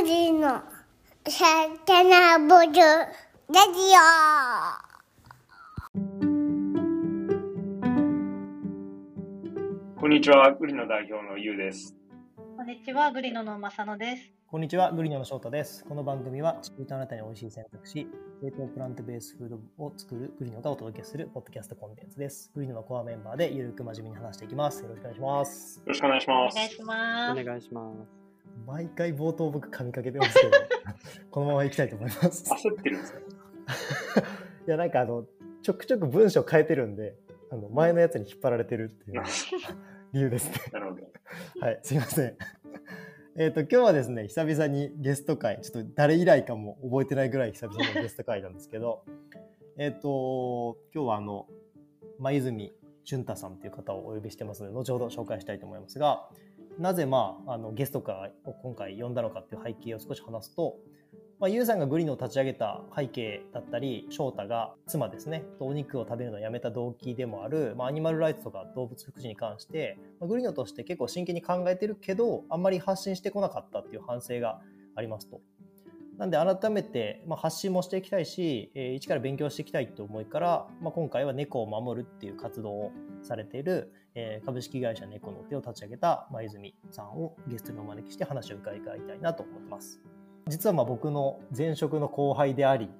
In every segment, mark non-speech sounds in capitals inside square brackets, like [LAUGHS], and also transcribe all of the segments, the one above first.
グリのサタナボルラジこんにちは、グリの代表のゆうです。こんにちは、グリノの正野です。こんにちは、グリノの翔太です。この番組は地球とあなたに美味しい選択肢、冷凍プラントベースフードを作るグリノがお届けするポッドキャストコンテンツです。グリノのコアメンバーでゆるく真面目に話していきます。よろしくお願いします。よろしくお願いします。お願いします。お願いします。毎回冒頭僕噛みかけてますけど、[LAUGHS] このまま行きたいと思います。焦ってるんですか？[LAUGHS] いや、なんかあの、ちょくちょく文章変えてるんで、あの前のやつに引っ張られてるっていう理由ですね。なるほど。[LAUGHS] はい、すいません。えっと、今日はですね、久々にゲスト会、ちょっと誰以来かも覚えてないぐらい久々のゲスト会なんですけど、えっと、今日はあの、前泉淳太さんという方をお呼びしてますので、後ほど紹介したいと思いますが、なぜまあ、あのゲスト会を今回呼んだのかっていう背景を少し話すと、まあ、ユウさんがグリノを立ち上げた背景だったり、翔太が妻ですねと、お肉を食べるのをやめた動機でもある、まあ、アニマルライツとか動物福祉に関して、まあ、グリノとして結構真剣に考えてるけど、あんまり発信してこなかったっていう反省がありますと。なんで改めて、まあ、発信もしていきたいし、えー一から勉強していきたいという思いから、まあ、今回は猫を守るっていう活動をされている、えー株式会社猫の手を立ち上げた前泉さんをゲストにお招きして話を伺いたいなと思ってます。実はまあ僕の前職の後輩であり、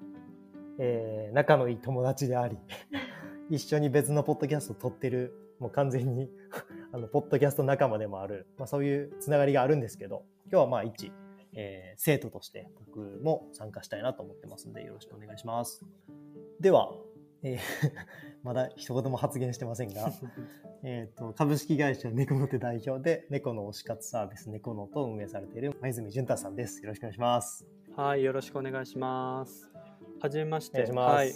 えー仲のいい友達であり、[LAUGHS] 一緒に別のポッドキャストを撮ってる、もう完全に [LAUGHS] あのポッドキャスト仲間でもある、まあ、そういうつながりがあるんですけど、今日はまあ一、えー生徒として僕も参加したいなと思ってますんで、よろしくお願いします。では、えー [LAUGHS] まだ一言も発言してませんが、[LAUGHS] えーと株式会社猫の手代表で猫の推し活サービス猫のと運営されている前泉淳太さんです。よろしくお願いします。はい、よろしくお願いします。はじめまして。はい。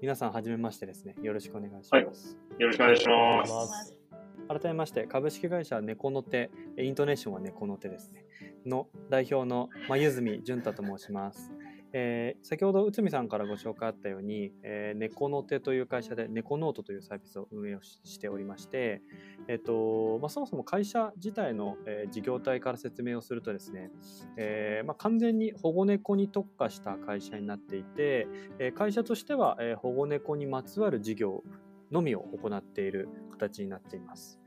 皆さんはじめましてですね。よろしくお願いします。よろしくお願いします。改めまして、株式会社猫の手、イントネーションは猫の手ですね。の代表のまゆずみ淳太と申します。えー先ほど内海さんからご紹介あったように、えー、猫の手という会社で猫ノートというサービスを運営をしておりまして、えっとまあ、そもそも会社自体の、えー事業体から説明をするとですね、えーまあ、完全に保護猫に特化した会社になっていて、えー会社としては、えー保護猫にまつわる事業のみを行っている形になっています。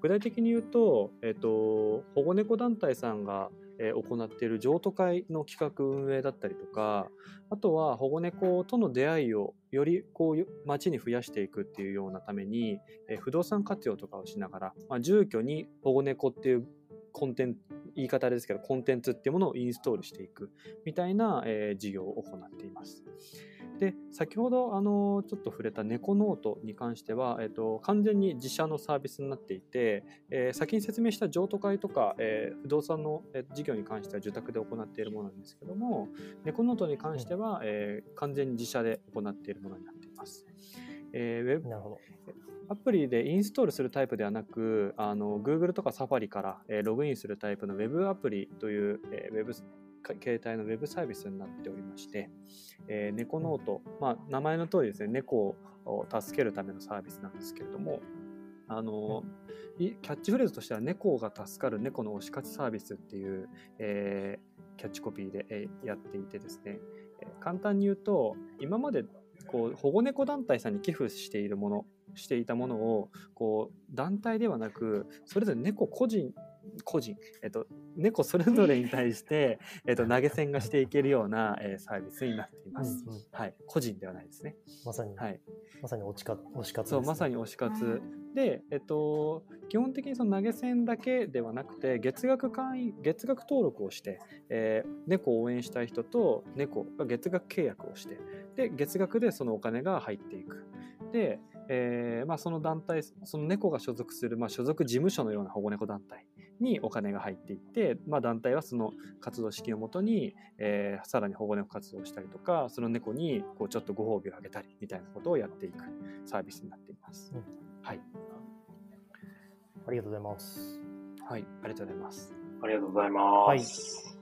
具体的に言うと、えっと保護猫団体さんが、行っている譲渡会の企画運営だったりとかあとは保護猫との出会いをよりこう街に増やしていくっていうようなために、不動産活用とかをしながら、まあ、住居に保護猫っていうコンテンツ言い方ですけどコンテンツっていうものをインストールしていくみたいな、えー事業を行っています。で先ほどあのちょっと触れた猫ノートに関しては、えっと完全に自社のサービスになっていて、えー先に説明した譲渡会とか、えー不動産の、えー事業に関しては受託で行っているものなんですけども猫ノートに関しては、えー完全に自社で行っているものになっています。えーウェブなるほど。アプリでインストールするタイプではなく、あの Google とか Safari から、えーログインするタイプの Web アプリという、えーウェブ携帯のウェブサービスになっておりまして、えー猫ノート、まあ、名前の通りですね、猫を助けるためのサービスなんですけれども、あのキャッチフレーズとしては猫が助かる猫の推し活サービスっていう、えーキャッチコピーで、えーやっていてですね、えー簡単に言うと今までこう保護猫団体さんに寄付しているものしていたものをこう団体ではなくそれぞれ猫個人個人、えっと、猫それぞれに対して、[LAUGHS] えっと、投げ銭がしていけるような、えーサービスになっています。うんうん。はい、個人ではないですね。まさに、はい、まさに推し活推し活です、そうまさに推し活。で、えっと、基本的にその投げ銭だけではなくて月額会員月額登録をして、えー猫を応援したい人と猫が月額契約をしてで月額でそのお金が入っていく。で、えーまあ、その団体その猫が所属する、まあ、所属事務所のような保護猫団体にお金が入っていって、まあ、団体はその活動資金をもとに、えーさらに保護猫活動をしたりとかその猫にこうちょっとご褒美をあげたりみたいなことをやっていくサービスになっています。うんはい、ありがとうございます。はい、ありがとうございます。ありがとうございます。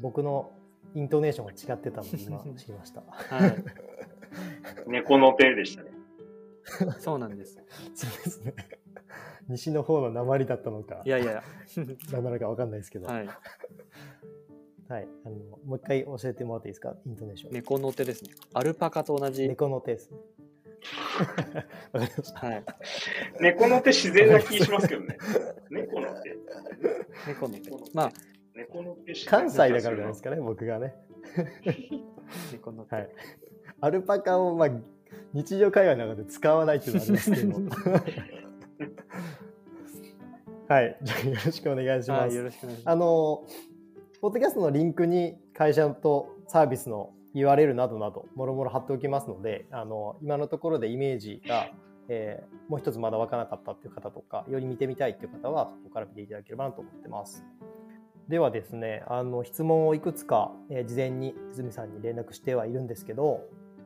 僕のイントネーションが違ってたので今知りました。はい、[LAUGHS] 猫の手でしたね。[LAUGHS] そうなんです。そうですね。[LAUGHS] 西の方の鉛だったのかい、やいや、[LAUGHS] 何なのかわかんないですけど、はい、確はい。あの、もう一回教えてもらっていいですか？イントネーション。猫の手ですね。アルパカと同じ。猫の手ですね。わかりました。はい。猫の手自然な気しますけどね。猫の手。猫の手。まあ、猫の手自然関西だからじゃないですかね、僕がね。猫の手。はい。アルパカを、まあ、日常会話の中で使わないっていうのはありますけど。[LAUGHS] はい。じゃあよろしくお願いしますあの、ポッドキャストのリンクに会社とサービスの URL などなど、もろもろ貼っておきますので、あの、今のところでイメージが、えーもう一つまだ分からなかったっていう方とか、より見てみたいっていう方は、そこから見ていただければなと思ってます。ではですね、あの、質問をいくつか、えー事前に泉さんに連絡してはいるんですけど、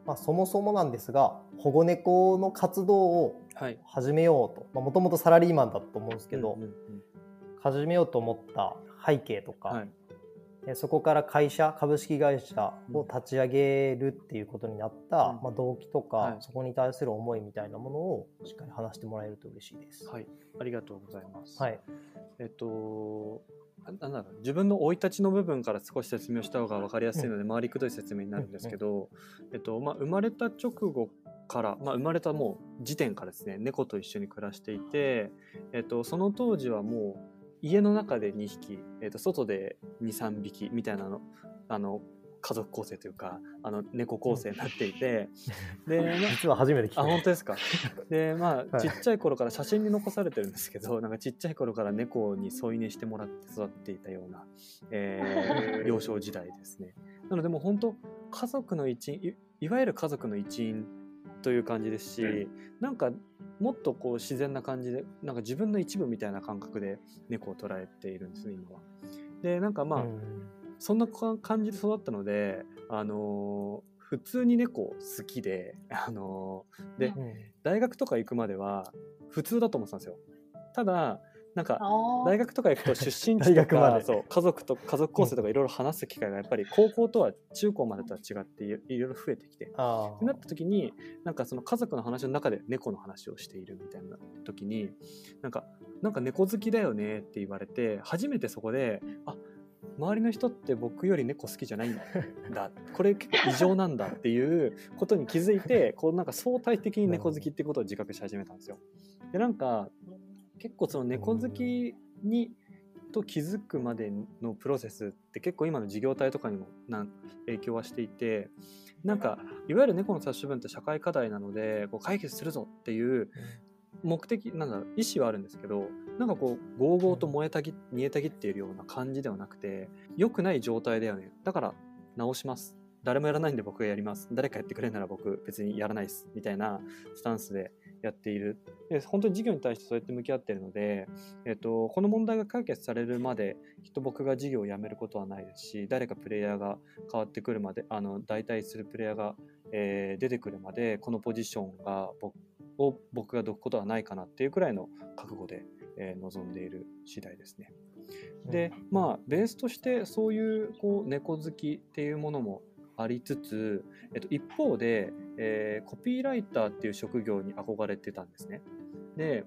まあ、そもそもなんですが、保護猫の活動を。始めようと、もともとサラリーマンだと思うんですけど、うんうんうん始めようと思った背景とか、はい。えそこから会社株式会社を立ち上げるっていうことになった、うんまあ、動機とか、はいそこに対する思いみたいなものをしっかり話してもらえると嬉しいです。はい。ありがとうございます。はい、えっと、ななんだろう自分の生い立ちの部分から少し説明した方が分かりやすいので、回りくどい説明になるんですけど、えっとまあ、生まれた直後から、まあ、生まれたもう時点からですね猫と一緒に暮らしていて、えっと、その当時はもう家の中で2匹、えっと、外で23匹みたいなのあの家族構成というかあの猫構成になっていて、[LAUGHS] で、まあ実は初めて聞いあた。本当ですか？でまあ、はいちっちゃい頃から写真に残されてるんですけどなんかちっちゃい頃から猫に添い寝してもらって育っていたような、えー幼少時代ですね。なのでもう本当家族の一員いいわゆる家族の一員という感じですし、うんなんかもっとこう自然な感じでなんか自分の一部みたいな感覚で猫を捉えているんですね今は。でなんかまあ、うんそんなか感じで育ったので、あのー普通に猫好きで、あのーでうん大学とか行くまでは普通だと思ってたんですよ。ただなんかあ大学とか行くと [LAUGHS] 出身地大とかそう家族と家族構成とかいろいろ話す機会がやっぱり高校とは中高までとは違っていいろいろ増えてきて。あってなった時になんかその家族の話の中で猫の話をしているみたいな時になんかなんか猫好きだよねって言われて初めてそこであ周りの人って僕より猫好きじゃないんだこれ結構異常なんだっていうことに気づいて [LAUGHS] こうなんか相対的に猫好きってことを自覚し始めたんですよ。でなんか結構その猫好きにと気づくまでのプロセスって結構今の事業体とかにもなん影響はしていてなんかいわゆる猫の殺処分って社会課題なのでこう解決するぞっていう目的なんだ意思はあるんですけどなんかこうゴーゴーと燃えたぎ煮えたぎっているような感じではなくて良くない状態だよね。だから直します。誰もやらないんで僕がやります。誰かやってくれるなら僕別にやらないです。みたいなスタンスでやっている。で本当に事業に対してそうやって向き合っているので、えっと、この問題が解決されるまできっと僕が事業を辞めることはないですし誰かプレイヤーが変わってくるまであの代替するプレイヤーが、えー出てくるまでこのポジションが僕を僕がどくことはないかなっていうくらいの覚悟で、えー臨んでいる次第ですね。でまあベースとしてそういうこう猫好きっていうものもありつつ、えっと、一方で、えーコピーライターっていう職業に憧れてたんですね。で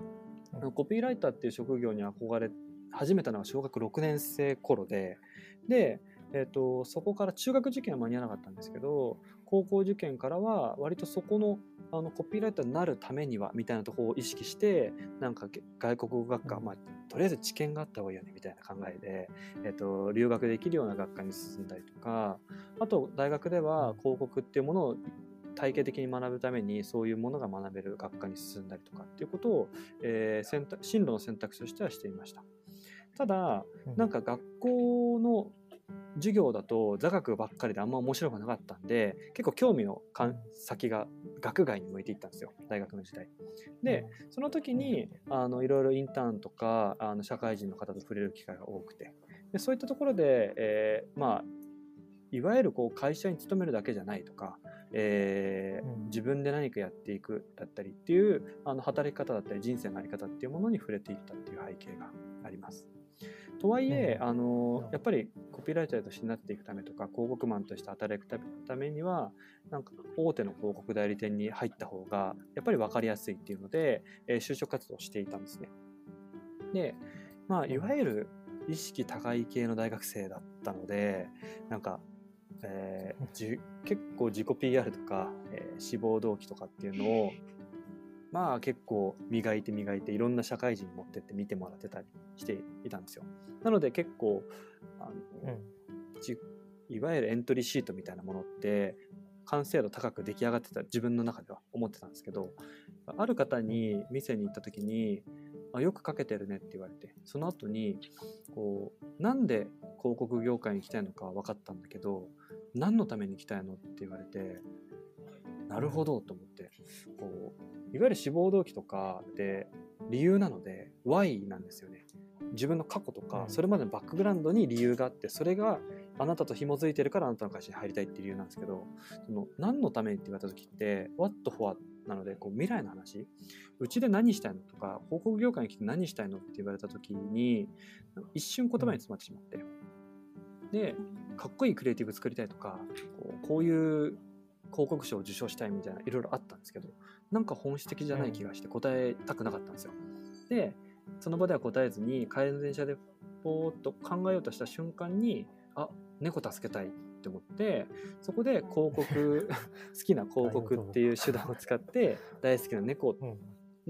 コピーライターっていう職業に憧れ始めたのは小学6年生頃でで、えっとそこから中学受験は間に合わなかったんですけど高校受験からは割とそこのあのコピーライターになるためにはみたいなところを意識してなんかげ外国語学科、まあ、とりあえず知見があった方がいいよねみたいな考えで、えっと留学できるような学科に進んだりとかあと大学では広告っていうものを体系的に学ぶためにそういうものが学べる学科に進んだりとかっていうことを、えー選択進路の選択肢としてはしていました。ただなんか学校の授業だと座学ばっかりであんま面白くなかったんで結構興味の先が学外に向いていったんですよ。大学の時代。でその時にあのいろいろインターンとかあの社会人の方と触れる機会が多くて。でそういったところで、えーまあいわゆるこう会社に勤めるだけじゃないとか、えーうん。自分で何かやっていくだったりっていうあの働き方だったり人生の在り方っていうものに触れていったっていう背景があります。とはいえ、うん。あのやっぱりコピーライターとしてなっていくためとか広告マンとして働くためにはなんか大手の広告代理店に入った方がやっぱり分かりやすいっていうので、えー就職活動をしていたんですね。で、まあ、いわゆる意識高い系の大学生だったのでなんか、えーじ結構自己 PR とか、えー志望動機とかっていうのをまあ結構磨いて磨いていろんな社会人に持ってって見てもらってたりしていたんですよ。なので結構あの、じいわゆるエントリーシートみたいなものって完成度高く出来上がってた自分の中では思ってたんですけどある方に店に行った時に「あよく書けてるね」って言われてその後にこうなんで広告業界に行きたいのかは分かったんだけど何のために行きたいのって言われてなるほどと思ってこういわゆる志望動機とかで理由なので Y なんですよね。自分の過去とかうん。それまでのバックグラウンドに理由があってそれがあなたと紐づいてるからあなたの会社に入りたいっていう理由なんですけどその何のためにって言われた時って What for なのでこう未来の話。うちで何したいのとか広告業界に来て何したいのって言われた時に一瞬言葉に詰まってしまって。でかっこいいクリエイティブ作りたいとかこうこういう広告賞を受賞したいみたいないろいろあったんですけどなんか本質的じゃない気がして答えたくなかったんですよ。でその場では答えずに帰りの電車でポーっと考えようとした瞬間にあ猫助けたいって思ってそこで広告 [LAUGHS] 好きな広告っていう手段を使って大好きな猫うん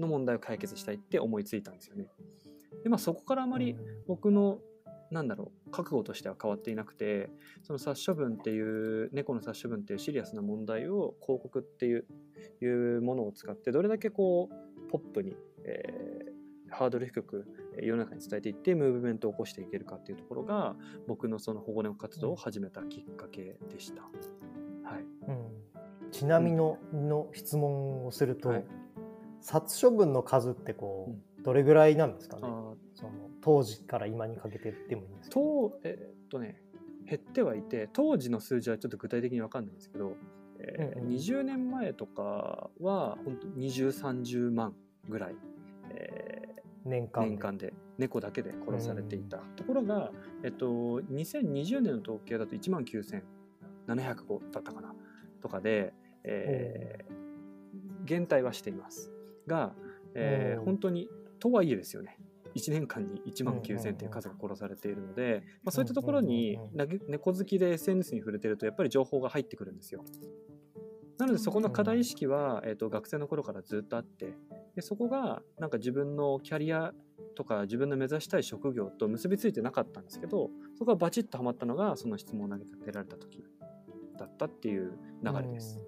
の問題を解決したいって思いついたんですよね。でまあそこからあまり僕のなんだろう覚悟としては変わっていなくてその殺処分っていう猫の殺処分っていうシリアスな問題を広告っていういうものを使ってどれだけこうポップに、えーハードル低くえー世の中に伝えていってムーブメントを起こしていけるかっていうところが僕のその保護猫活動を始めたきっかけでした。はい、うん。ちなみのの質問をすると、はい。殺処分の数ってこう、どれぐらいなんですかね？その当時から今にかけてでもいいんですけどとえーっとね減ってはいて当時の数字はちょっと具体的に分かんないんですけど、えーうんうん。20年前とかは本当2030万ぐらい、えー年間で。年間で猫だけで殺されていた、ところが、えっと、2020年の統計だと1万9700個だったかなとかで、えー減退はしていますが、えー本当にとはいえですよね。1年間に1万9000っていう数が殺されているので、まあ、そういったところに猫好きで SNS に触れてるとやっぱり情報が入ってくるんですよ。なのでそこの課題意識は、えー、と学生の頃からずっとあってでそこがなんか自分のキャリアとか自分の目指したい職業と結びついてなかったんですけどそこがバチッとはまったのがその質問を投げかけられた時だったっていう流れです。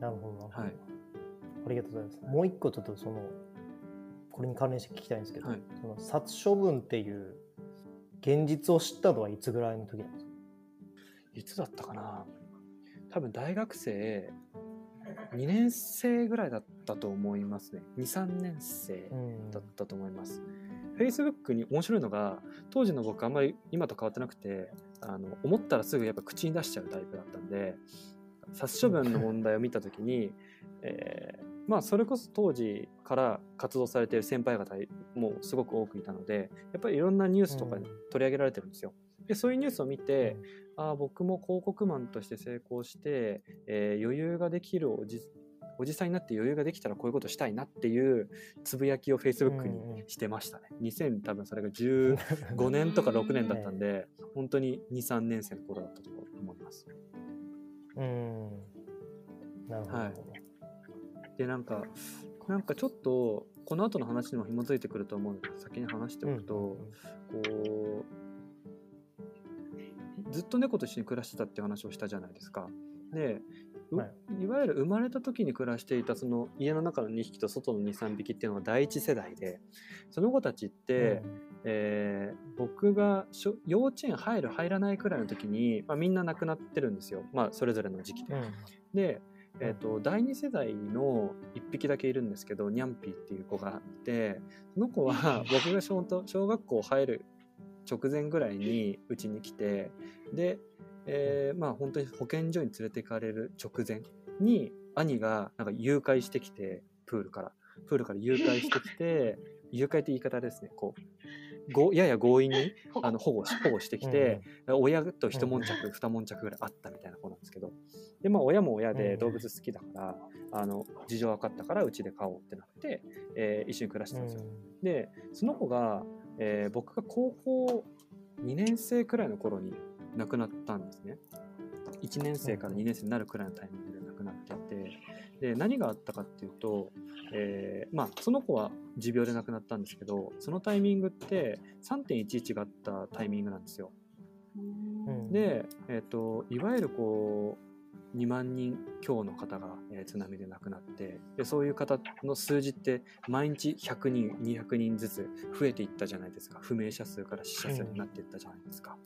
なるほど、はい。ありがとうございます。もう一個ちょっとそのこれに関連して聞きたいんですけど、はい。その殺処分っていう現実を知ったのはいつぐらいの時なんですか？いつだったかな？多分大学生2年生ぐらいだったと思いますね。23年生だったと思います、Facebook に面白いのが当時の僕あんまり今と変わってなくてあの思ったらすぐやっぱ口に出しちゃうタイプだったんで殺処分の問題を見た時に、えーまあそれこそ当時から活動されている先輩方もすごく多くいたのでやっぱりいろんなニュースとかに取り上げられてるんですよ。でそういうニュースを見て、ああ僕も広告マンとして成功して、えー余裕ができるおじおじさんになって余裕ができたらこういうことしたいなっていうつぶやきを Facebook にしてましたね。2000多分それが15年とか6年だったんで本当に23年生の頃だったと思います。うん。なるほど、はいでなんかなんかちょっとこの後の話にも紐づいてくると思うので先に話しておくと、こうずっと猫と一緒に暮らしてたっていう話をしたじゃないですか。で、うはいい、わゆる生まれた時に暮らしていたその家の中の2匹と外の23匹っていうのが第一世代でその子たちって、えー僕が幼稚園入る入らないくらいの時に、まあ、みんな亡くなってるんですよ、まあ、それぞれの時期で。うんうんで、えー、と第2世代の1匹だけいるんですけどニャンピーっていう子がいてその子は [LAUGHS] 僕が小小学校入る直前ぐらいにうちに来てで、えーまあ本当に保健所に連れて行かれる直前に兄がなんか誘拐してきてプールから。プールから誘拐してきて [LAUGHS] 誘拐って言い方ですね。こうごやや強引にあの保護し保護してきて、親と一悶着、二悶着ぐらいあったみたいな子なんですけどでまあ親も親で動物好きだから、あの事情分かったからうちで飼おうってなって、えー一緒に暮らしてたんですよ。でその子がえー僕が高校2年生くらいの頃に亡くなったんですね。1年生から2年生になるくらいのタイミングで亡くなっていて、で、何があったかっていうと、えーまあ、その子は持病で亡くなったんですけど、そのタイミングって3.11があったタイミングなんですよ。うんで、えっ、と、いわゆるこう、2万人強の方が、えー津波で亡くなってで、そういう方の数字って毎日100人、200人ずつ増えていったじゃないですか。不明者数から死者数になっていったじゃないですか。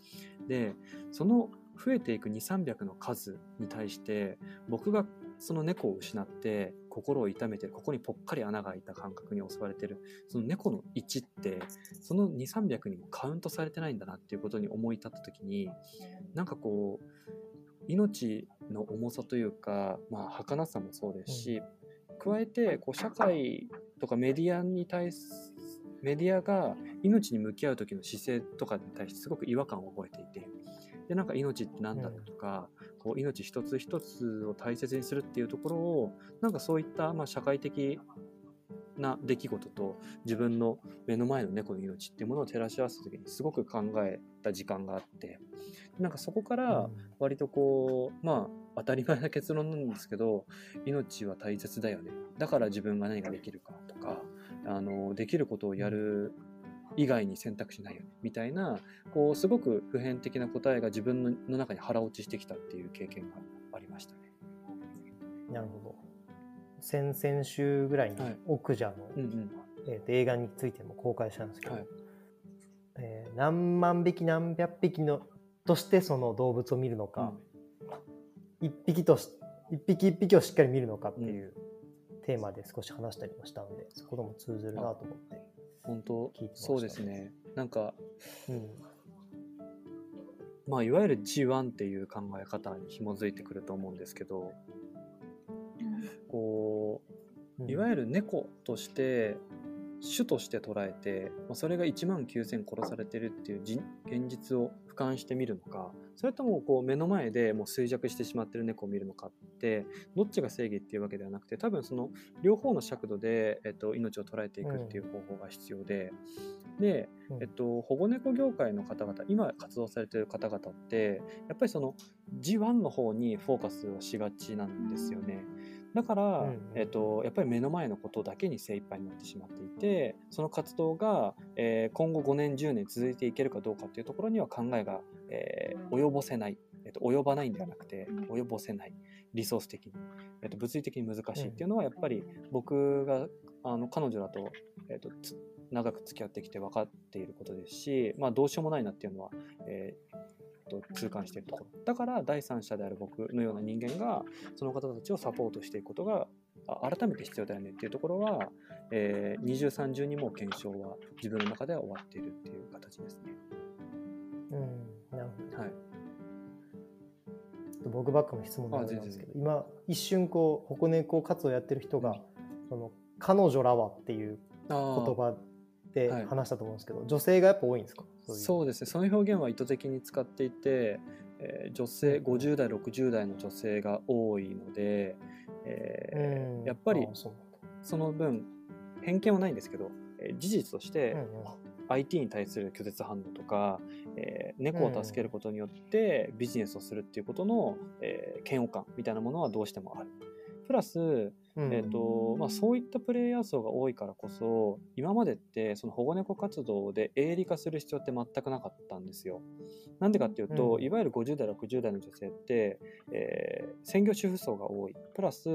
で、その増えていく2、300の数に対して、僕がその猫を失って心を痛めて、ここにぽっかり穴が開いた感覚に襲われてる、その猫の位置って、その2、300にもカウントされてないんだなっていうことに思い立った時に、なんかこう、命の重さというか、まあ、儚さもそうですし、加えて、こう、社会とかメディアに対す、メディアが命に向き合う時の姿勢とかに対してすごく違和感を覚えていて、で、なんか命って何だろうとか、こう、命一つ一つを大切にするっていうところを、なんかそういった、まあ、社会的な出来事と自分の目の前の猫の命っていうものを照らし合わせた時にすごく考えた時間があって、なんかそこから割とこう、まあ当たり前な結論なんですけど、命は大切だよね。だから自分が何ができるかとか、あの、できることをやる以外に選択肢ないよね。みたいな、こう、すごく普遍的な答えが自分のの中に腹落ちしてきたっていう経験がありましたね。なるほど。先々週ぐらいにはい奥者の、うんうん。え映画についても公開したんですけど、はいえー何万匹何百匹のとしてその動物を見るのか、一匹とし一匹一匹をしっかり見るのかっていうテーマで少し話したりもしたので、そことも通ずるなと思って。本当そうですね。なんか、うん。まあ、いわゆる G1 っていう考え方に紐づいてくると思うんですけど、こう、いわゆる猫として、種として捉えて、まあ、それが1万9000殺されてるっていうじ現実を俯瞰してみるのか、それともこう目の前でもう衰弱してしまってる猫を見るのかって、どっちが正義っていうわけではなくて、多分その両方の尺度で、えっと、命を捉えていくっていう方法が必要で、で、うんえっと、保護猫業界の方々、今活動されている方々って、やっぱりその G1 の方にフォーカスをしがちなんですよね。だから、うんうん。えっと、やっぱり目の前のことだけに精一杯になってしまっていて、その活動が、えー今後5年、10年続いていけるかどうかっていうところには考えが、えー及ぼせない、えっと、及ばないんではなくて、及ぼせない、リソース的に、えっと、物理的に難しいっていうのは、やっぱり僕があの彼女らと、えっと、つ長く付き合ってきて分かっていることですし、まあ、どうしようもないなっていうのは、えーと痛感しているところ。だから第三者である僕のような人間がその方たちをサポートしていくことがあ改めて必要だよねっていうところは、えー、二重三重にも検証は自分の中では終わっているっていう形ですね。うん、なるほど。はい、僕ばっかの質問なんですけど、今、一瞬こう、保護猫活動をやってる人が、その、彼女らはっていう言葉ではい。話したと思うんですけど、女性がやっぱ多いんですか？そうですね。その表現は意図的に使っていて、えー女性50代60代の女性が多いので、えーうん。やっぱりあその分偏見はないんですけど、えー事実として、うんうん。IT に対する拒絶反応とか、えー猫を助けることによってビジネスをするっていうことの、えー嫌悪感みたいなものはどうしてもある。プラス、うん。えーとまあ、そういったプレイヤー層が多いからこそ今までってその保護猫活動で営利化する必要って全くなかったんですよ。なんでかっていうと、うん。いわゆる50代60代の女性って、えー専業主婦層が多い。プラス、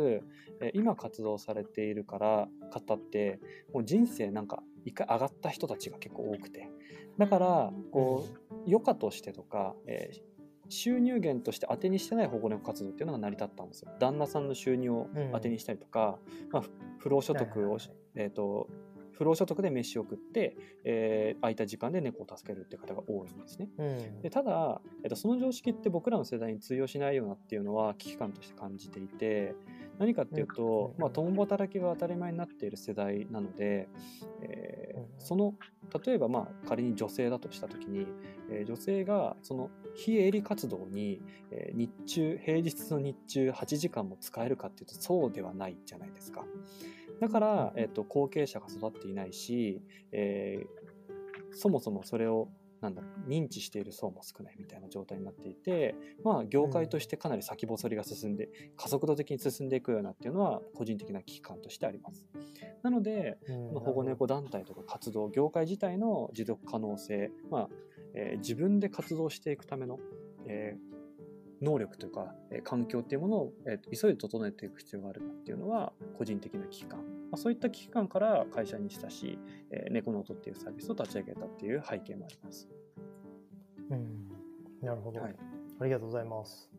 えー今活動されているから方ってもう人生なんか一回上がった人たちが結構多くて。だからこう余暇としてとか、えー収入源として当てにしてない保護猫活動っていうのが成り立ったんですよ。旦那さんの収入を当てにしたりとか、まあ、ふ不労所得を、えー、と不労所得で飯を食って、えー空いた時間で猫を助けるっていう方が多いんですね。うんでただ、えっと、その常識って僕らの世代に通用しないよなっていうのは危機感として感じていて何かっていうと、うんまあ、共働きが当たり前になっている世代なので、えーうんその例えばまあ仮に女性だとした時に、えー女性がその非営利活動に、えー日中平日の日中8時間も使えるかっていうとそうではないじゃないですか。だから、えっと後継者が育っていないし、えーそもそもそれをなんだろう認知している層も少ないみたいな状態になっていて、まあ、業界としてかなり先細りが進んで、加速度的に進んでいくようなっていうのは個人的な危機感としてあります。なので、うん保護猫団体とか活動業界自体の持続可能性、まあえー自分で活動していくための、えー能力というか、えー環境っていうものを、えーと急いで整えていく必要があるなっていうのは個人的な危機感、まあ、そういった危機感から会社にしたし、えー猫の音っていうサービスを立ち上げたっていう背景もあります。うんなるほど、はいありがとうございます。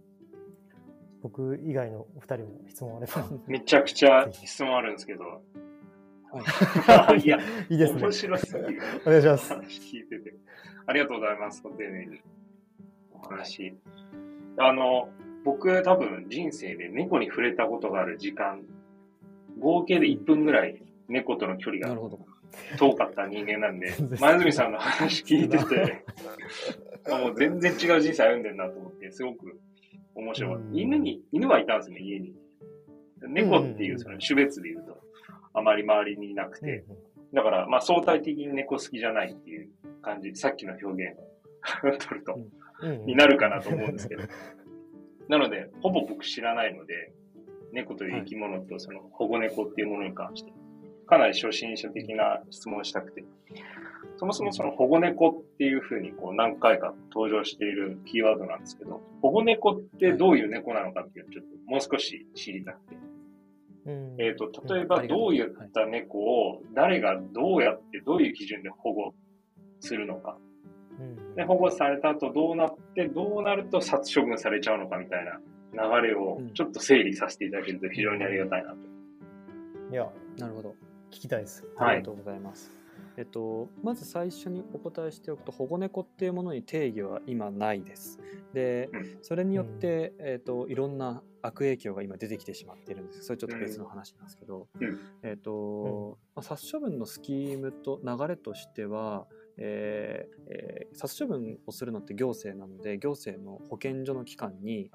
僕以外のお二人も質問あれば。めちゃくちゃ質問あるんですけど。はいいや、いいですね面。白すぎる。お願いします。話聞いてて。ありがとうございます。ご丁寧に。お話。あの、僕多分人生で猫に触れたことがある時間、合計で1分ぐらい猫との距離が。遠かった人間なんで [LAUGHS] 前住さんの話聞いてて、[LAUGHS] もう全然違う人生歩んでるなと思って、すごく面白かった。うん犬に、犬はいたんですね、家に。猫っていうその種別で言うと、あまり周りにいなくて、だから、まあ相対的に猫好きじゃないっていう感じ、さっきの表現を [LAUGHS] 取ると、になるかなと思うんですけど。[LAUGHS] なので、ほぼ僕知らないので、猫という生き物とその保護猫っていうものに関して、かなり初心者的な質問をしたくて、そもそもその保護猫っていうふうにこう何回か登場しているキーワードなんですけど、保護猫ってどういう猫なのかっていうのをちょっともう少し知りたくて。うんえっ、と、例えばどういった猫を誰がどうやってどういう基準で保護するのか。うんで、保護された後どうなって、どうなると殺処分されちゃうのかみたいな流れをちょっと整理させていただけると非常にありがたいなと。いや、なるほど。聞きたいです。はいありがとうございます。えっと、まず最初にお答えしておくと保護猫っていうものに定義は今ないです。でうんそれによって、えっと、いろんな悪影響が今出てきてしまっているんです。それちょっと別の話なんですけど、うん。えっとまあ、殺処分のスキームと流れとしては、えーえー殺処分をするのって行政なので行政の保健所の機関に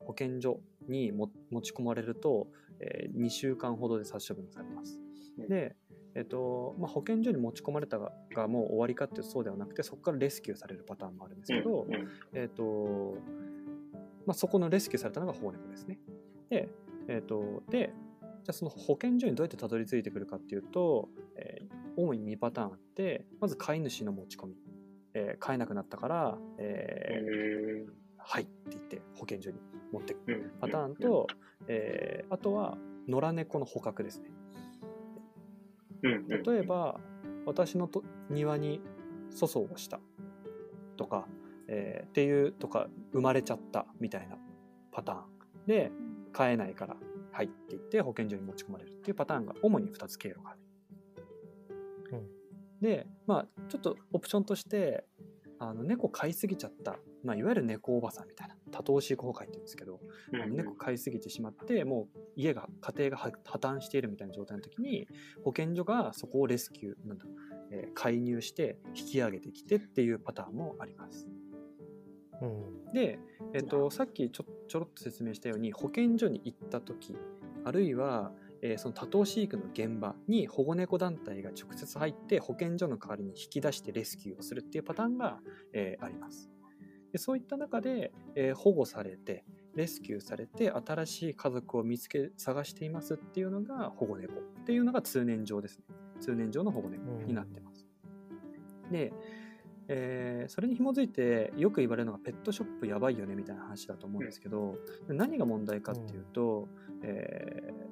保健所にも持ち込まれると、え2週間ほどで殺処分されます。うん。で、えっとまあ、保健所に持ち込まれたががもう終わりかっていうとそうではなくてそこからレスキューされるパターンもあるんですけど、うんうんえっとまあ、そこのレスキューされたのが保護猫ですね。で,、えっとでじゃあその保健所にどうやってたどり着いてくるかっていうと、えー主に2パターンあってまず飼い主の持ち込み、えー飼えなくなったから、えーはいって言って保健所に持ってくうんうんパターンと、えーあとは野良猫の捕獲ですね。例えば私のと庭に粗相をした。とか、えーっていうとか生まれちゃったみたいな。パターン。で飼えないから「はい」って言って保健所に持ち込まれるっていうパターンが主に2つ経路がある。うん。でまあちょっとオプションとしてあの猫飼いすぎちゃった、まあ、いわゆる猫おばさんみたいな多頭飼育崩壊って言うんですけどうんうん猫飼いすぎてしまってもう家が家庭が破破綻しているみたいな状態の時に保健所がそこをレスキューなんだ、えー介入して引き上げてきてっていうパターンもあります。うんで、えっとさっきちょちょろっと説明したように保健所に行った時あるいは、えーその多頭飼育の現場に保護猫団体が直接入って保健所の代わりに引き出してレスキューをするっていうパターンが、えーあります。でそういった中で、えー保護されてレスキューされて新しい家族を見つけ探していますっていうのが保護猫っていうのが通年上ですね。通年上の保護猫になってます。で、えーそれに紐づいてよく言われるのがペットショップやばいよねみたいな話だと思うんですけど、何が問題かっていうと、えー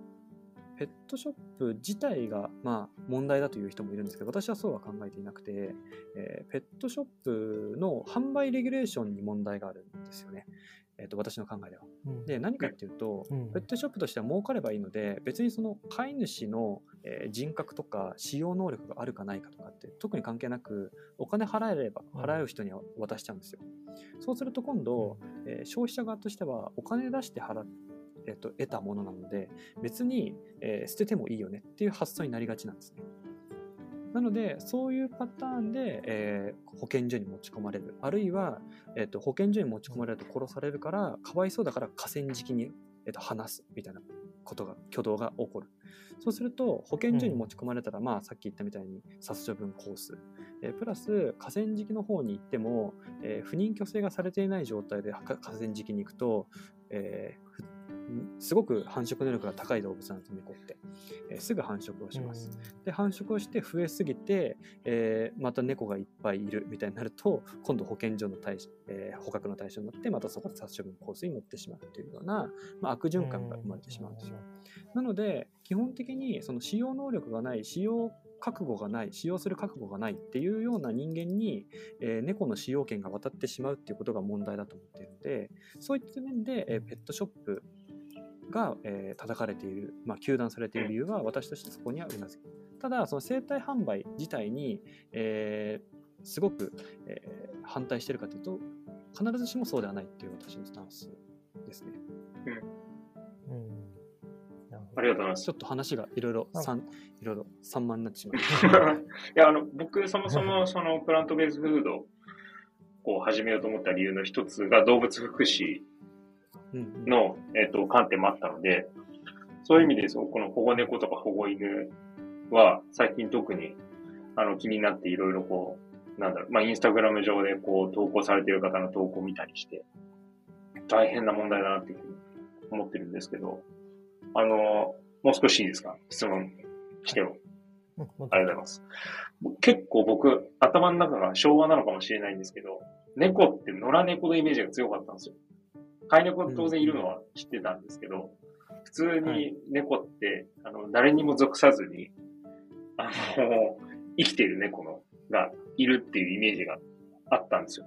ペットショップ自体が、まあ、問題だという人もいるんですけど私はそうは考えていなくて、えーペットショップの販売レギュレーションに問題があるんですよね、えー、と私の考えでは。うん。で何かっていうと、うん。ペットショップとしては儲かればいいので別にその飼い主の、えー人格とか使用能力があるかないかとかって特に関係なくお金払えればうん。払う人には渡しちゃうんですよ。そうすると今度、えー消費者側としてはお金出して払っえっと得たものなので別に、えー捨ててもいいよねっていう発想になりがちなんですね。なのでそういうパターンで、えー保健所に持ち込まれる。あるいは、えっと保健所に持ち込まれると殺されるからかわいそうだから河川敷に、えっと話すみたいなことが挙動が起こる。そうすると保健所に持ち込まれたら、まあさっき言ったみたいに殺処分コース、えープラス河川敷の方に行っても、えー不妊去勢がされていない状態では河川敷に行くと、えーふすごく繁殖能力が高い動物なんです猫って、えーすぐ繁殖をします、で繁殖をして増えすぎて、えーまた猫がいっぱいいるみたいになると今度保健所の対象、えー捕獲の対象になってまたそこで殺処分コースに乗ってしまうというような、まあ、悪循環が生まれてしまうんですよ。なので基本的にその使用能力がない使用覚悟がない使用する覚悟がないっていうような人間に、えー猫の使用権が渡ってしまうっていうことが問題だと思っているのでそういった面で、えーペットショップが、えー叩かれている、まあ、糾弾されている理由は私としてそこにはうなずきただその生体販売自体に、えーすごく、えー反対してるかというと必ずしもそうではないっていう私のスタンスですね。うんなるほどありがとうございますちょ。っと話がいろいろあ三いろいろ散漫になってしまいました。[LAUGHS] いや、あの、僕、そもそも、[LAUGHS] その、プラントベースフードを始めようと思った理由の一つが動物福祉うんうんの、えっ、と、観点もあったので、そういう意味で、そうこの保護猫とか保護犬は、最近特に、あの、気になっていろいろこう、なんだろう、まあ、インスタグラム上でこう、投稿されている方の投稿を見たりして、大変な問題だなっていうふうに思ってるんですけど、あの、もう少しいいですか？質問しても。ありがとうございます。結構僕、頭の中が昭和なのかもしれないんですけど、猫って野良猫のイメージが強かったんですよ。飼い猫当然いるのは知ってたんですけど、普通に猫って、あの、誰にも属さずに、あの、[LAUGHS] 生きている猫のがいるっていうイメージがあったんですよ。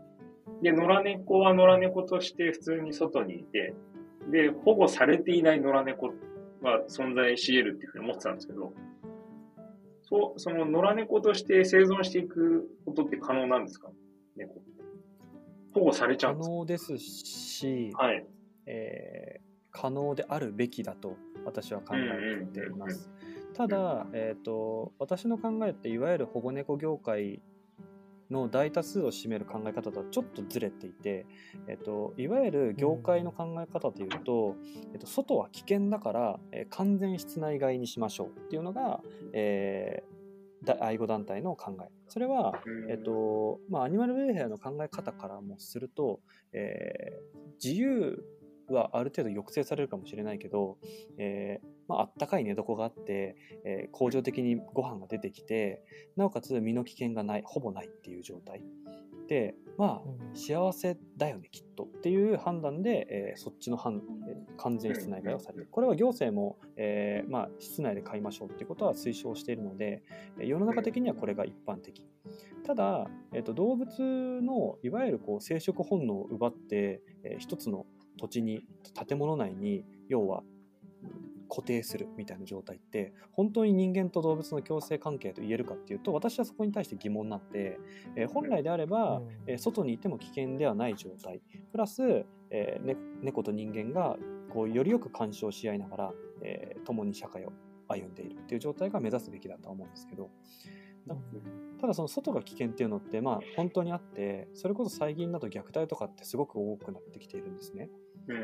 で、野良猫は野良猫として普通に外にいて、で、保護されていない野良猫は存在し得るっていうふうに思ってたんですけど、そう、その野良猫として生存していくことって可能なんですか？猫って。保護されちゃう可能ですし、はい。えー可能であるべきだと私は考えています。ただ、えー、と私の考えっていわゆる保護猫業界の大多数を占める考え方とはちょっとずれていて、えー、といわゆる業界の考え方というと,、えー、と外は危険だから、えー完全室内外にしましょうっていうのが、えーだ愛護団体の考え。それは、えっとまあ、アニマルウェルフェアの考え方からもすると、えー自由はある程度抑制されるかもしれないけど、えーまあ、あったかい寝床があって、えー恒常的にご飯が出てきてなおかつ身の危険がないほぼないっていう状態。でまあうん。幸せだよねきっとっていう判断で、えーそっちの判えー完全室内外をされるこれは行政も、えーまあ、室内で飼いましょうっていうことは推奨しているのでえー世の中的にはこれが一般的。ただ、えー、と動物のいわゆるこう生殖本能を奪って、えー一つの土地に建物内に要はうん固定するみたいな状態って本当に人間と動物の共生関係と言えるかっていうと私はそこに対して疑問になって、えー本来であれば、うん。えー外にいても危険ではない状態。プラス、えーね、猫と人間がこうよりよく干渉し合いながら、えー共に社会を歩んでいるっていう状態が目指すべきだとは思うんですけど。なただその外が危険っていうのってまあ本当にあってそれこそ最近だと虐待とかってすごく多くなってきているんですね。うん。うん。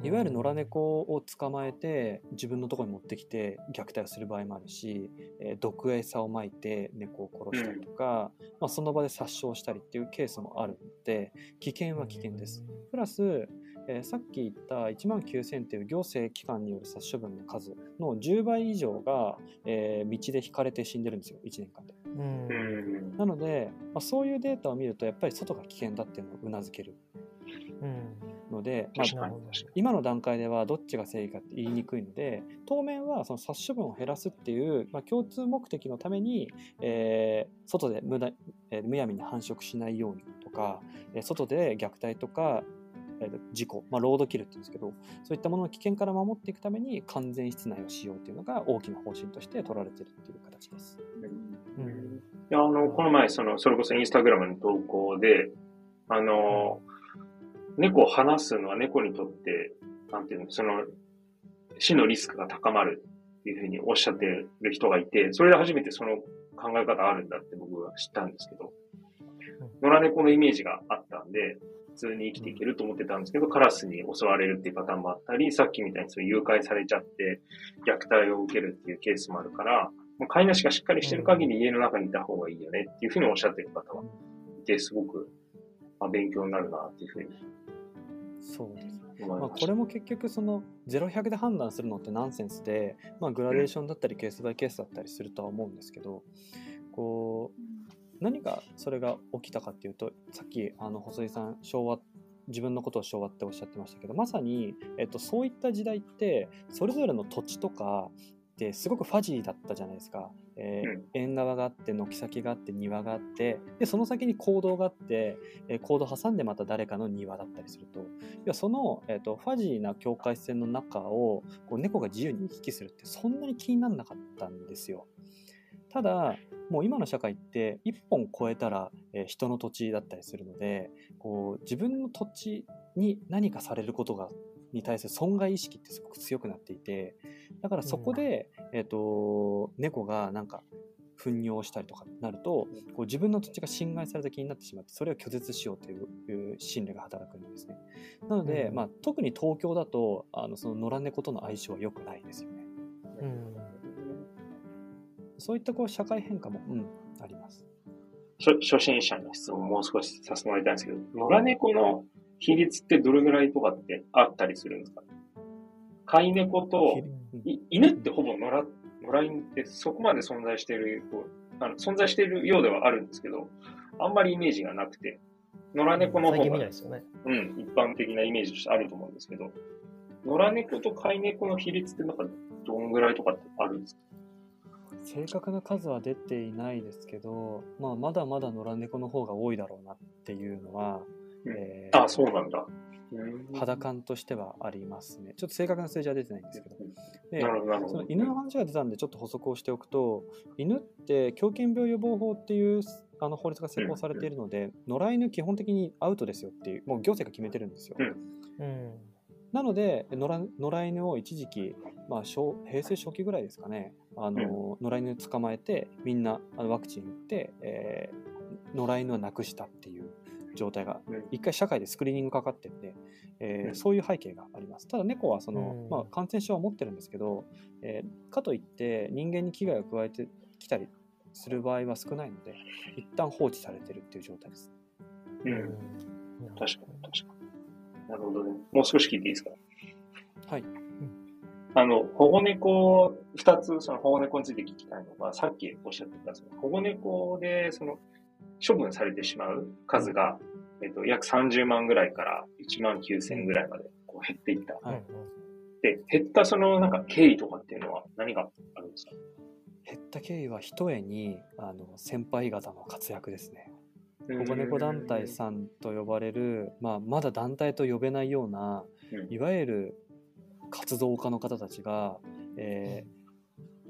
うん。いわゆる野良猫を捕まえて自分のところに持ってきて虐待をする場合もあるし、えー毒餌をまいて猫を殺したりとか、まあ、その場で殺傷したりっていうケースもあるので危険は危険です。プラス、えーさっき言った1万9000っていう行政機関による殺処分の数の10倍以上が、えー道で引かれて死んでるんですよ1年間で。うんうん。なので、まあ、そういうデータを見るとやっぱり外が危険だっていうのをうなずけるうんので、まあ今の段階ではどっちが正義かって言いにくいので当面はその殺処分を減らすっていう、まあ、共通目的のために、えー外で無駄、えーむやみに繁殖しないようにとか、えー外で虐待とか、えー事故、まあ、ロードキルって言うんですけどそういったものの危険から守っていくために完全室内をしようっていうのが大きな方針として取られてるっていう形です。に。うんいや、あの、この前、その、それこそインスタグラムの投稿で、あの、猫を離すのは猫にとって、なんていうの、その、死のリスクが高まるっていうふうにおっしゃってる人がいて、それで初めてその考え方あるんだって僕は知ったんですけど、野良猫のイメージがあったんで、普通に生きていけると思ってたんですけど、カラスに襲われるっていうパターンもあったり、さっきみたいにそ誘拐されちゃって虐待を受けるっていうケースもあるから、もう飼い主がしっかりしてる限り家の中にいた方がいいよねっていうふうにおっしゃってる方がいて、すごく、まあ、勉強になるなっていうふうにそうです。まあ、これも結局その0100で判断するのってナンセンスで、まあ、グラデーションだったりケースバイケースだったりするとは思うんですけどこう何がそれが起きたかっていうとさっきあの細井さん昭和自分のことを昭和っておっしゃってましたけどまさに、えっと、そういった時代ってそれぞれの土地とかってすごくファジーだったじゃないですか、えーうん。縁側があって軒先があって庭があってでその先に坑道があって、えー坑道挟んでまた誰かの庭だったりすると。要はその、えー、とファジーな境界線の中をこう猫が自由に行き来するってそんなに気にならなかったんですよ。ただもう今の社会って一本越えたら、えー人の土地だったりするのでこう自分の土地に何かされることがに対する損害意識ってすごく強くなっていてだからそこで、えー、と猫がなんか糞尿したりとかになるとこう自分の土地が侵害された気になってしまってそれを拒絶しようといういう心理が働くんですね。なので、うんまあ、特に東京だとあのその野良猫との相性は良くないですよね。うんそういったこう社会変化も、うん、あります。初初心者の質問もう少しさせてもらいたいんですけど、野良猫の比率ってどれぐらいとかってあったりするんですか？飼い猫と、い犬ってほぼ野良、野良犬ってそこまで存在している、こうあの存在しているようではあるんですけど、あんまりイメージがなくて、野良猫の方がね。うん、一般的なイメージとしてあると思うんですけど、野良猫と飼い猫の比率ってなんかどんぐらいとかってあるんですか？正確な数は出ていないですけど、まあ、まだまだ野良猫の方が多いだろうなっていうのは、うんえーあ、そうなんだ。肌感としてはありますね。ちょっと正確な数字は出てないんですけど。でその。犬の話が出たんでちょっと補足をしておくと犬って狂犬病予防法っていうあの法律が施行されているので、野良犬基本的にアウトですよっていうもう行政が決めてるんですよ。うんうん。なので野良野良犬を一時期、まあ、小平成初期ぐらいですかねあの、野良犬捕まえてみんなあのワクチン打って、えー野良犬はなくしたっていう状態がうん一回社会でスクリーニングかかってて、えーうんそういう背景がありますただ猫はその、うんまあ、感染症は持ってるんですけど、えーかといって人間に危害を加えてきたりする場合は少ないので一旦放置されてるっていう状態です。うん。うん確かに、確かに。なるほどね。もう少し聞いていいですか？はい、あの、保護猫、二つ、その保護猫について聞きたいのが、さっきおっしゃってた、その保護猫で、その、処分されてしまう数が、えっと、約30万ぐらいから1万9000ぐらいまでこう減っていった。はい。で、減ったその、なんか経緯とかっていうのは何があるんですか？減った経緯はひとえにあの先輩方の活躍ですね。保護猫団体さんと呼ばれる、まあ、まだ団体と呼べないようなうん。いわゆる活動家の方たちが、えー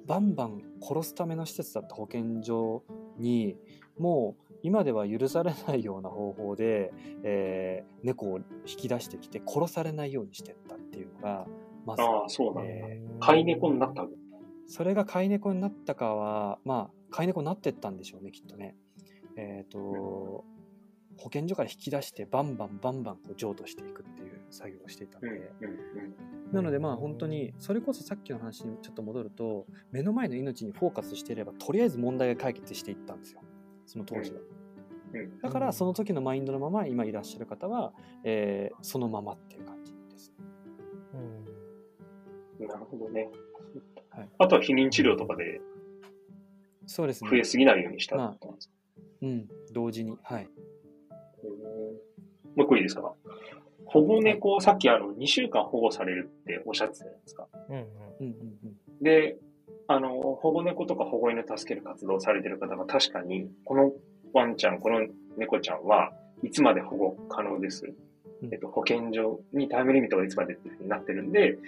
バンバン殺すための施設だった保健所にもう今では許されないような方法で、えー猫を引き出してきて殺されないようにしてったっていうのがまず、ああ、そうなんだ。えー飼い猫になったそれが飼い猫になったかはまあ飼い猫になってったんでしょうねきっとね。えっ、と保健所から引き出してバンバンバンバンこう譲渡していくっていう作業をしていたのうん、で、うん、なのでまあ本当にそれこそさっきの話にちょっと戻ると目の前の命にフォーカスしていればとりあえず問題が解決していったんですよその当時は。だからその時のマインドのまま今いらっしゃる方は、えーそのままっていう感じです。うんなるほどね。はいあとは避妊治療とかでそうですね増え。すぎないようにしたってことなんですか、うん、同時に。はい。もう一個いいですか？保護猫、さっきあの、2週間保護されるっておっしゃってたじゃないですか。うんうんうんうんうん。で、あの、保護猫とか保護犬助ける活動をされてる方が確かに、このワンちゃん、この猫ちゃんはいつまで保護可能です？うんえっと、保健所にタイムリミットがいつまでってなってるんで、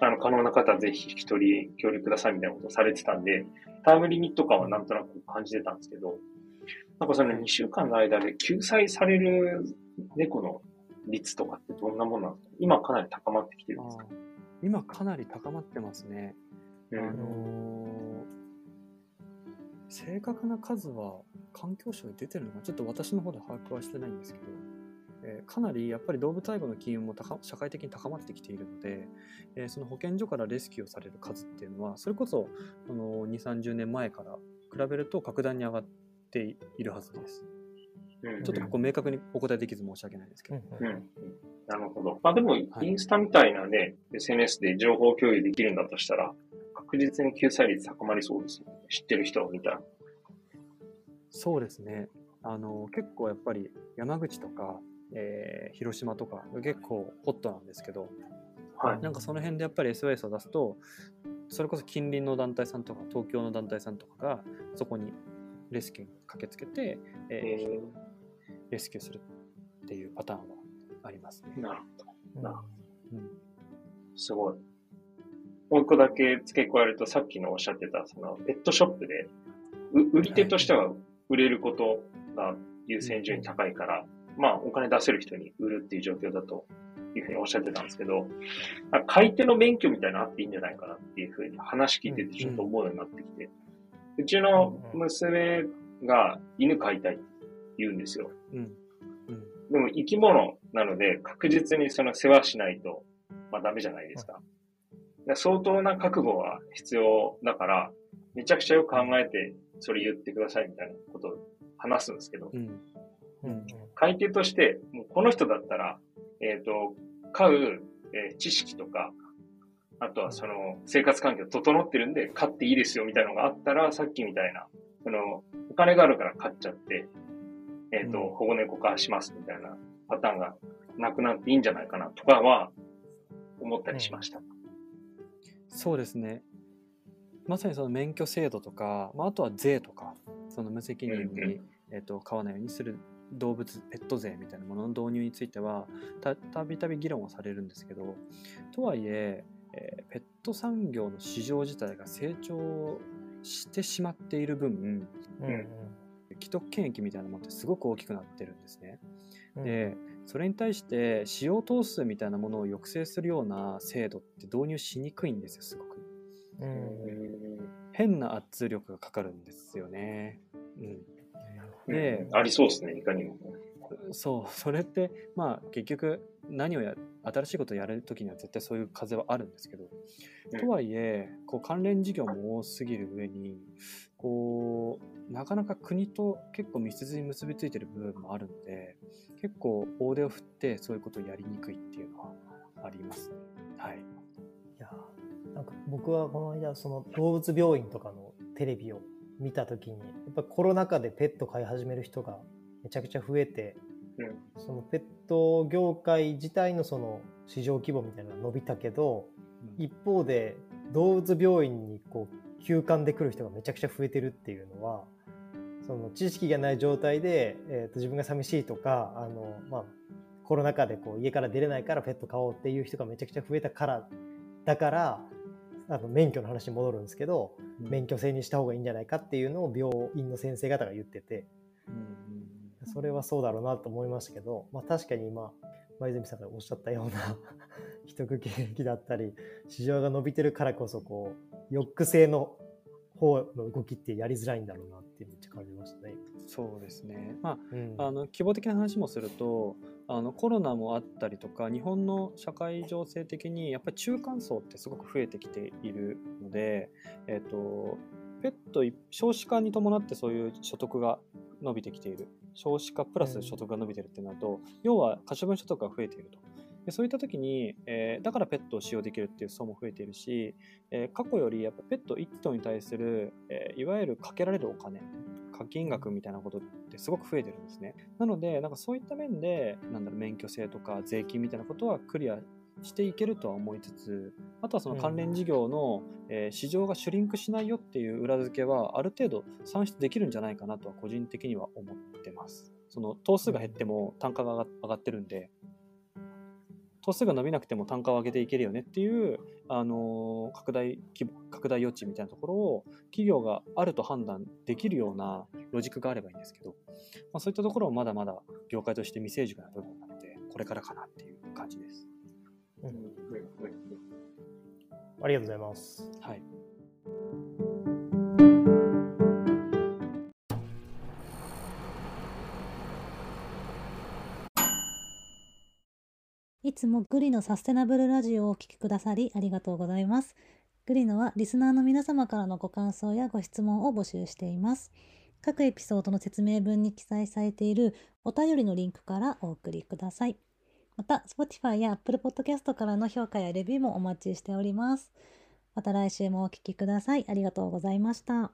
あの、可能な方はぜひ一人協力くださいみたいなことをされてたんで、タイムリミット感はなんとなく感じてたんですけど、なんかその2週間の間で救済される猫の率とかってどんなもんなんですか？今かなり高まってきてるんですか？今かなり高まってますね。うん。あのー正確な数は環境省で出てるのかちょっと私の方で把握はしてないんですけど、えーかなりやっぱり動物愛護の機運も高社会的に高まってきているので、えーその保健所からレスキューをされる数っていうのはそれこそあの2 3 0年前から比べると格段に上がっているはずです。うんちょっとここ明確にお答えできず申し訳ないですけど。うんうん。なるほど。まあでも、インスタみたいなね、SNS で情報共有できるんだとしたら、確実に救済率高まりそうですよね。知ってる人を見たら。そうですね。あの結構やっぱり山口とか、えー広島とか結構ホットなんですけど、はい。なんかその辺でやっぱり SOS を出すと、それこそ近隣の団体さんとか東京の団体さんとかがそこにレスキューに駆けつけて、えーえレスキューするっていうパターンはありますねー、。なるほど。なうんすごい。もう一個だけ付け加えると、さっきのおっしゃってた、その、ペットショップで、う売り手としては売れることが優先順位高いから、まあ、お金出せる人に売るっていう状況だというふうにおっしゃってたんですけど、あ買い手の免許みたいなのあっていいんじゃないかなっていうふうに話聞いててちょっと思うようになってきて、うちの娘が犬飼いたいって言うんですよ。うんうんでも生き物なので確実にその世話しないと、まあダメじゃないですか。で相当な覚悟は必要だから、めちゃくちゃよく考えてそれ言ってくださいみたいなことを話すんですけど、うん。うん。買い手として、もうこの人だったら、えっ、と、買う、えー知識とか、あとはその生活環境整ってるんで買っていいですよみたいなのがあったら、さっきみたいな、そのお金があるから買っちゃって、えっ、と、うん。保護猫化しますみたいなパターンがなくなっていいんじゃないかなとかは思ったりしました。そうですね。まさにその免許制度とか、まあ、あとは税とか、その無責任うんうに、えっと飼わないようにする動物、ペット税みたいなものの導入については、たたびたび議論はされるんですけど、とはいええーペット産業の市場自体が成長してしまっている分、うんうん既得権益みたいなものってすごく大きくなってるんですね。うんでそれに対して使用頭数みたいなものを抑制するような制度って導入しにくいんですよすごく。うん。変な圧力がかかるんですよね、うん、でありそうですね、いかにも。そうそれってまあ結局何をや新しいことをやるときには絶対そういう風はあるんですけど、うん。とはいえこう関連事業も多すぎる上にこうなかなか国と結構密接に結びついてる部分もあるので結構大手を振ってそういうことをやりにくいっていうのはありますね。はい、いやなんか僕はこの間その動物病院とかのテレビを見た時にやっぱコロナ禍でペット飼い始める人がめちゃくちゃ増えてうん。そのペット業界自体のその市場規模みたいなのが伸びたけどうん。一方で動物病院にこう休館で来る人がめちゃくちゃ増えてるっていうのはその知識がない状態で、えー、と自分が寂しいとかあの、まあ、コロナ禍でこう家から出れないからペット飼おうっていう人がめちゃくちゃ増えたからだからあの免許の話に戻るんですけどうん。免許制にした方がいいんじゃないかっていうのを病院の先生方が言っててうんそれはそうだろうなと思いましたけど、まあ、確かに今前泉さんがおっしゃったような一区権益だったり市場が伸びてるからこそこう抑制の方の動きってやりづらいんだろうなってめっちゃ感じましたね。そうですね、まうんあ、あの規模的な話もするとあのコロナもあったりとか日本の社会情勢的にやっぱり中間層ってすごく増えてきているので、えっとペットい少子化に伴ってそういう所得が伸びてきている少子化プラス所得が伸びてるってなると、要は可処分所得が増えていると。でそういった時に、えーだからペットを使用できるっていう層も増えているし、えー過去よりやっぱペット1頭に対する、えーいわゆるかけられるお金課金額みたいなことってすごく増えてるんですね。なのでなんかそういった面でなんだろう免許制とか税金みたいなことはクリアしていけるとは思いつつあとはその関連事業の、えー市場がシュリンクしないよっていう裏付けはある程度算出できるんじゃないかなとは個人的には思ってます。その頭数が減っても単価が上が上がってるんで頭数が伸びなくても単価を上げていけるよねっていう、あのー拡大規模拡大余地みたいなところを企業があると判断できるようなロジックがあればいいんですけど、まあ、そういったところはまだまだ業界として未成熟な部分なのでこれからかなっていう感じです。うんうんありがとうございます。はいいつもグリのサステナブルラジオをお聴きくださりありがとうございます。グリノはリスナーの皆様からのご感想やご質問を募集しています。各エピソードの説明文に記載されているお便りのリンクからお送りください。また、Spotify や Apple Podcast からの評価やレビューもお待ちしております。また来週もお聴きください。ありがとうございました。